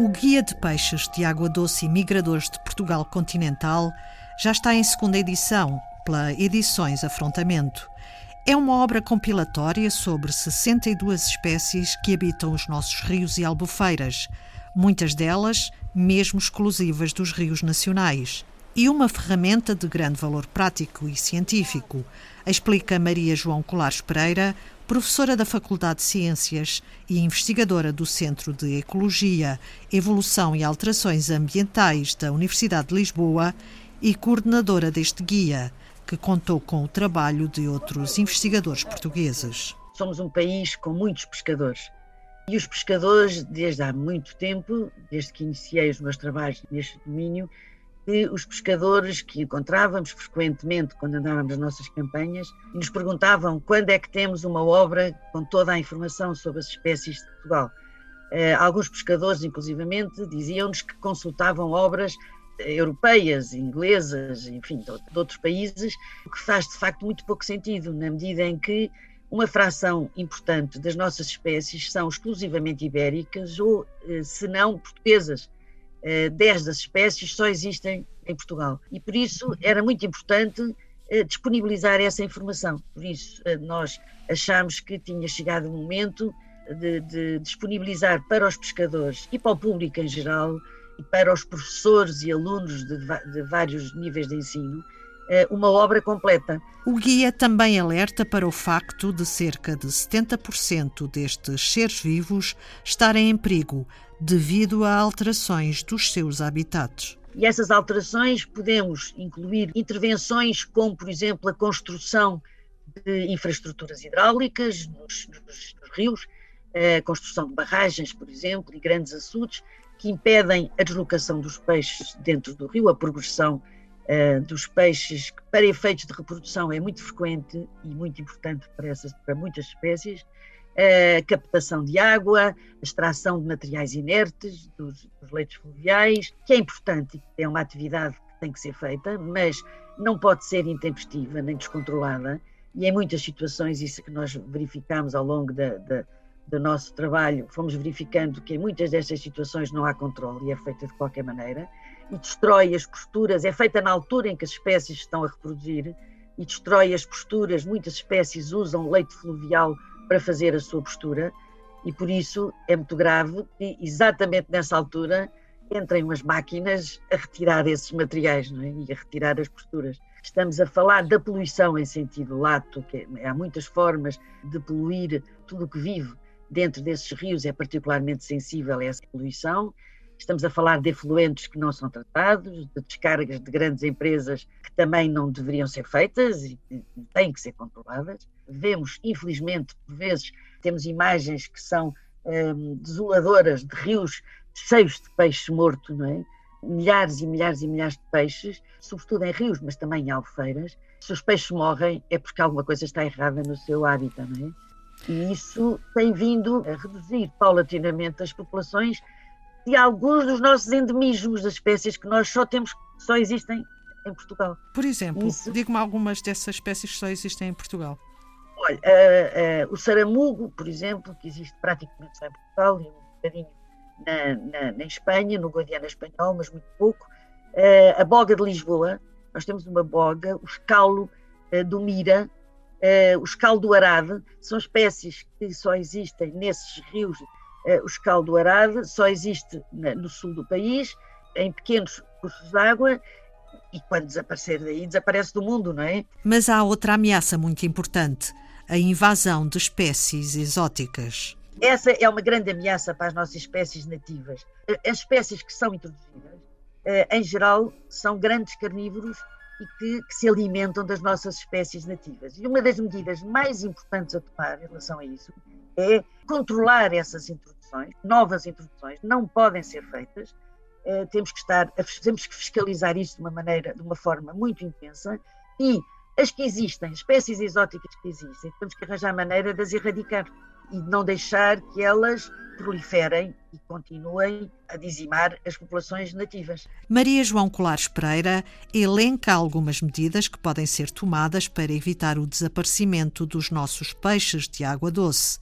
O Guia de Peixes de Água Doce e Migradores de Portugal Continental já está em segunda edição, pela Edições Afrontamento. É uma obra compilatória sobre 62 espécies que habitam os nossos rios e albufeiras, muitas delas mesmo exclusivas dos rios nacionais. E uma ferramenta de grande valor prático e científico, explica Maria João Colares Pereira, professora da Faculdade de Ciências e investigadora do Centro de Ecologia, Evolução e Alterações Ambientais da Universidade de Lisboa e coordenadora deste guia, que contou com o trabalho de outros investigadores portugueses. Somos um país com muitos pescadores. E os pescadores, desde há muito tempo, desde que iniciei os meus trabalhos neste domínio, que os pescadores que encontrávamos frequentemente quando andávamos nas nossas campanhas nos perguntavam quando é que temos uma obra com toda a informação sobre as espécies de Portugal. Uh, alguns pescadores, inclusivamente, diziam-nos que consultavam obras eh, europeias, inglesas, enfim, de, de outros países, o que faz de facto muito pouco sentido, na medida em que uma fração importante das nossas espécies são exclusivamente ibéricas ou, eh, se não, portuguesas 10 eh, das espécies só existem em Portugal. E por isso era muito importante eh, disponibilizar essa informação. Por isso eh, nós achamos que tinha chegado o momento de, de disponibilizar para os pescadores e para o público em geral e para os professores e alunos de, de vários níveis de ensino uma obra completa. O guia também alerta para o facto de cerca de 70% destes seres vivos estarem em perigo devido a alterações dos seus habitats. E essas alterações podemos incluir intervenções como, por exemplo, a construção de infraestruturas hidráulicas nos, nos, nos rios, a construção de barragens, por exemplo, e grandes açudes, que impedem a deslocação dos peixes dentro do rio, a progressão uh, dos peixes, que para efeitos de reprodução é muito frequente e muito importante para, essas, para muitas espécies, a captação de água, a extração de materiais inertes dos, dos leitos fluviais, que é importante é uma atividade que tem que ser feita, mas não pode ser intempestiva nem descontrolada. E em muitas situações, isso que nós verificamos ao longo da, da, do nosso trabalho, fomos verificando que em muitas destas situações não há controle e é feita de qualquer maneira, e destrói as posturas, é feita na altura em que as espécies estão a reproduzir, e destrói as posturas. Muitas espécies usam leite fluvial para fazer a sua postura e por isso é muito grave que exatamente nessa altura entrem umas máquinas a retirar esses materiais é? e a retirar as posturas. Estamos a falar da poluição em sentido lato, que é, há muitas formas de poluir tudo o que vive dentro desses rios, é particularmente sensível a essa poluição. Estamos a falar de efluentes que não são tratados, de descargas de grandes empresas que também não deveriam ser feitas e têm que ser controladas vemos, infelizmente, por vezes, temos imagens que são hum, desoladoras de rios cheios de peixe morto, não é? Milhares e milhares e milhares de peixes, sobretudo em rios, mas também em albufeiras. Se os peixes morrem, é porque alguma coisa está errada no seu hábitat, não é? E isso tem vindo a reduzir paulatinamente as populações de alguns dos nossos endemismos, das espécies que nós só temos, só existem em Portugal. Por exemplo, isso... diga-me algumas dessas espécies que só existem em Portugal. Olha, uh, uh, o saramugo, por exemplo, que existe praticamente só em Portugal e um bocadinho na, na, na Espanha, no Guadiana espanhol, mas muito pouco. Uh, a boga de Lisboa, nós temos uma boga, o escalo do Mira, o escalo do Arade, são espécies que só existem nesses rios. o escalo do Arade só existe na, no sul do país, em pequenos cursos de água, e quando desaparecer daí, desaparece do mundo, não é? Mas há outra ameaça muito importante a invasão de espécies exóticas. Essa é uma grande ameaça para as nossas espécies nativas. As espécies que são introduzidas, eh, em geral, são grandes carnívoros e que, que, se alimentam das nossas espécies nativas. E uma das medidas mais importantes a tomar em relação a isso é controlar essas introduções. Novas introduções não podem ser feitas. Eh, temos que estar, temos que fiscalizar isso de uma maneira, de uma forma muito intensa e as que existem, espécies exóticas que existem, temos que arranjar maneira de as erradicar e de não deixar que elas proliferem e continuem a dizimar as populações nativas. Maria João Colares Pereira elenca algumas medidas que podem ser tomadas para evitar o desaparecimento dos nossos peixes de água doce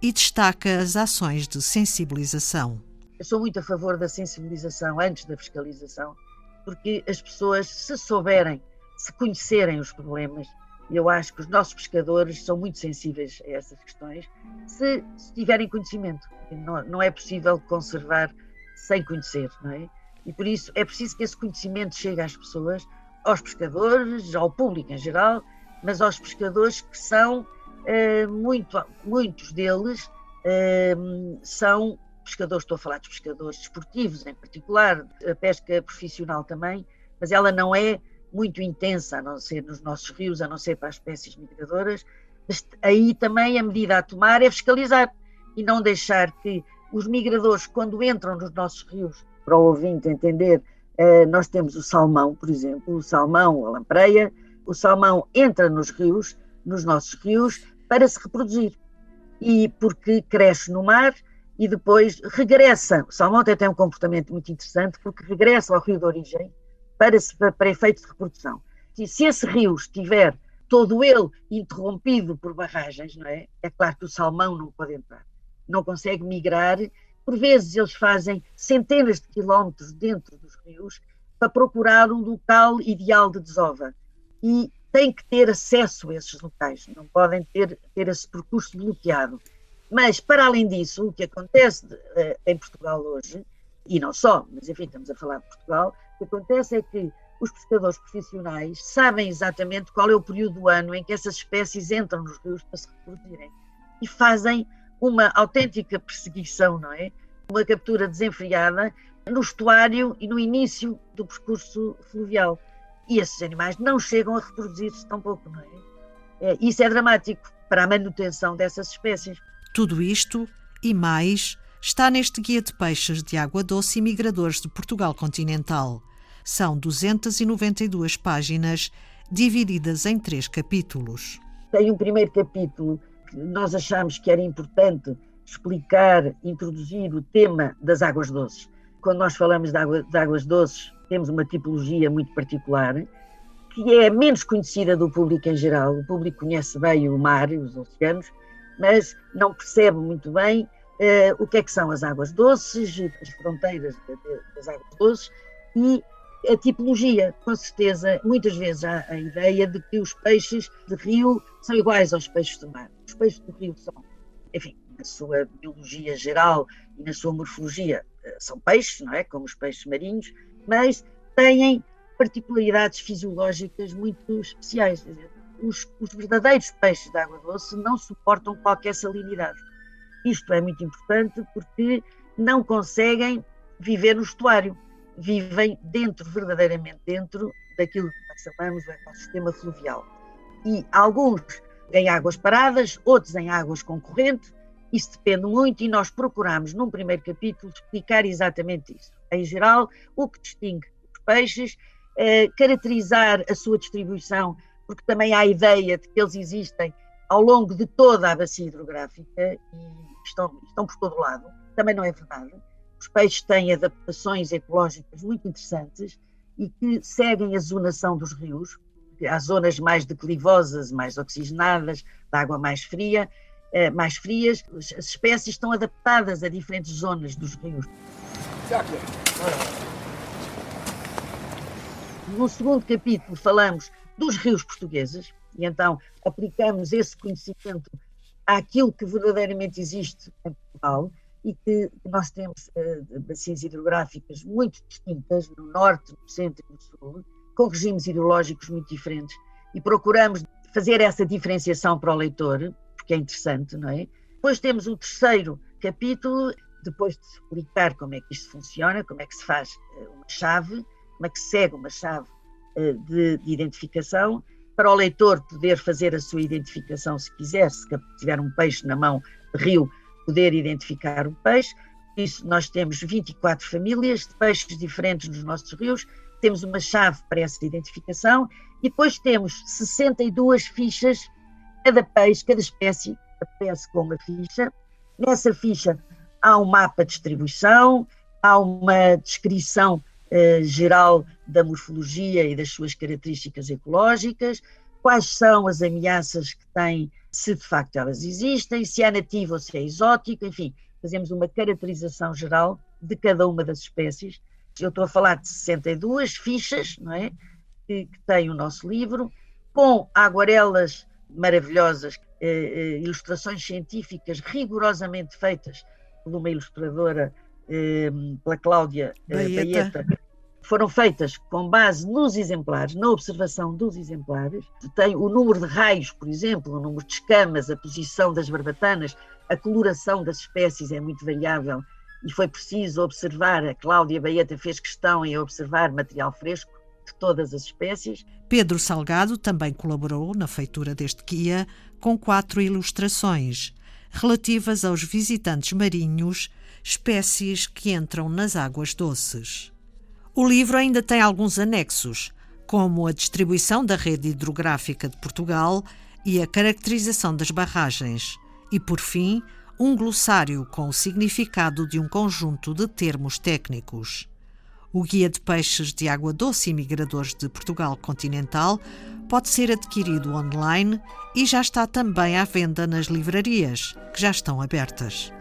e destaca as ações de sensibilização. Eu sou muito a favor da sensibilização antes da fiscalização, porque as pessoas, se souberem, se conhecerem os problemas, eu acho que os nossos pescadores são muito sensíveis a essas questões, se, se tiverem conhecimento. Não, não, é possível conservar sem conhecer, não é? E por isso é preciso que esse conhecimento chegue às pessoas, aos pescadores, ao público em geral, mas aos pescadores que são, eh, muito, muitos deles eh, são pescadores, estou a falar de pescadores desportivos em particular, a pesca profissional também, mas ela não é muito intensa, a não ser nos nossos rios, a não ser para as espécies migradoras, mas aí também a medida a tomar é fiscalizar e não deixar que os migradores, quando entram nos nossos rios, para o ouvinte entender, eh, nós temos o salmão, por exemplo, o salmão, a lampreia, o salmão entra nos rios, nos nossos rios, para se reproduzir. E porque cresce no mar, e depois regressa. O salmão até tem um comportamento muito interessante porque regressa ao rio de origem para, para efeitos de reprodução. Se esse rio estiver todo ele interrompido por barragens, não é? É claro que o salmão não pode entrar, não consegue migrar. Por vezes eles fazem centenas de quilómetros dentro dos rios para procurar um local ideal de desova. E têm que ter acesso a esses locais, não podem ter, ter esse percurso bloqueado. Mas, para além disso, o que acontece uh, em Portugal hoje, e não só, mas enfim, estamos a falar de Portugal, o que acontece é que os pescadores profissionais sabem exatamente qual é o período do ano em que essas espécies entram nos rios para se reproduzirem e fazem uma autêntica perseguição, não é? Uma captura desenfreada no estuário e no início do percurso fluvial. E esses animais não chegam a reproduzir-se tão pouco, não é? é? Isso é dramático para a manutenção dessas espécies. Tudo isto e mais está neste Guia de Peixes de Água Doce e Migradores de Portugal Continental. São 292 páginas, divididas em três capítulos. Tem um primeiro capítulo que nós achamos que era importante explicar, introduzir o tema das águas doces. Quando nós falamos de, água, de águas doces, temos uma tipologia muito particular, que é menos conhecida do público em geral. O público conhece bem o mar, os oceanos, mas não percebe muito bem uh, o que é que são as águas doces, as fronteiras de, de, das águas doces e a tipologia. Com certeza, muitas vezes há a ideia de que os peixes de rio são iguais aos peixes do mar. Os peixes do rio são, enfim, na sua biologia geral e na sua morfologia, uh, são peixes, não é? Como os peixes marinhos, mas têm particularidades fisiológicas muito especiais os, os verdadeiros peixes de água doce não suportam qualquer salinidade. Isto é muito importante porque não conseguem viver no estuário, vivem dentro, verdadeiramente dentro daquilo que nós chamamos o ecossistema fluvial. E alguns em águas paradas, outros em águas concorrentes, isso depende muito e nós procuramos, num primeiro capítulo, explicar exatamente isso. Em geral, o que distingue os peixes, eh, caracterizar a sua distribuição porque também há a ideia de que eles existem ao longo de toda a bacia hidrográfica e estão, estão por todo lado. Também não é verdade. Os peixes têm adaptações ecológicas muito interessantes e que seguem a zonação dos rios. Há zonas mais declivosas, mais oxigenadas, de água mais fria, eh, mais frias. As espécies estão adaptadas a diferentes zonas dos rios. No segundo capítulo falamos dos rios portugueses, e então aplicamos esse conhecimento àquilo que verdadeiramente existe em Portugal e que nós temos uh, bacias hidrográficas muito distintas no norte, no centro e no sul, com regimes hidrológicos muito diferentes e procuramos fazer essa diferenciação para o leitor, porque é interessante, não é? Depois temos o terceiro capítulo, depois de explicar como é que isto funciona, como é que se faz uh, uma chave, como é que se segue uma chave eh, de, de, identificação, para o leitor poder fazer a sua identificação se quiser, se tiver um peixe na mão, rio, poder identificar o peixe. Isso nós temos 24 famílias de peixes diferentes nos nossos rios, temos uma chave para essa identificação e depois temos 62 fichas, cada peixe, cada espécie aparece com uma ficha. Nessa ficha há um mapa de distribuição, há uma descrição geral da morfologia e das suas características ecológicas, quais são as ameaças que têm, se de facto elas existem, se é nativo ou se é exótico, enfim, fazemos uma caracterização geral de cada uma das espécies. Eu estou a falar de 62 fichas, não é? Que, que tem o nosso livro, com aguarelas maravilhosas, eh, eh, ilustrações científicas rigorosamente feitas por uma ilustradora, eh, pela Cláudia Baeta. Baeta. Foram feitas com base nos exemplares, na observação dos exemplares. Tem o número de raios, por exemplo, o número de escamas, a posição das barbatanas, a coloração das espécies é muito variável e foi preciso observar, a Cláudia Baeta fez questão em observar material fresco de todas as espécies. Pedro Salgado também colaborou na feitura deste guia com quatro ilustrações relativas aos visitantes marinhos, espécies que entram nas águas doces. O livro ainda tem alguns anexos, como a distribuição da rede hidrográfica de Portugal e a caracterização das barragens, e, por fim, um glossário com o significado de um conjunto de termos técnicos. O Guia de Peixes de Água Doce e Migradores de Portugal Continental pode ser adquirido online e já está também à venda nas livrarias, que já estão abertas.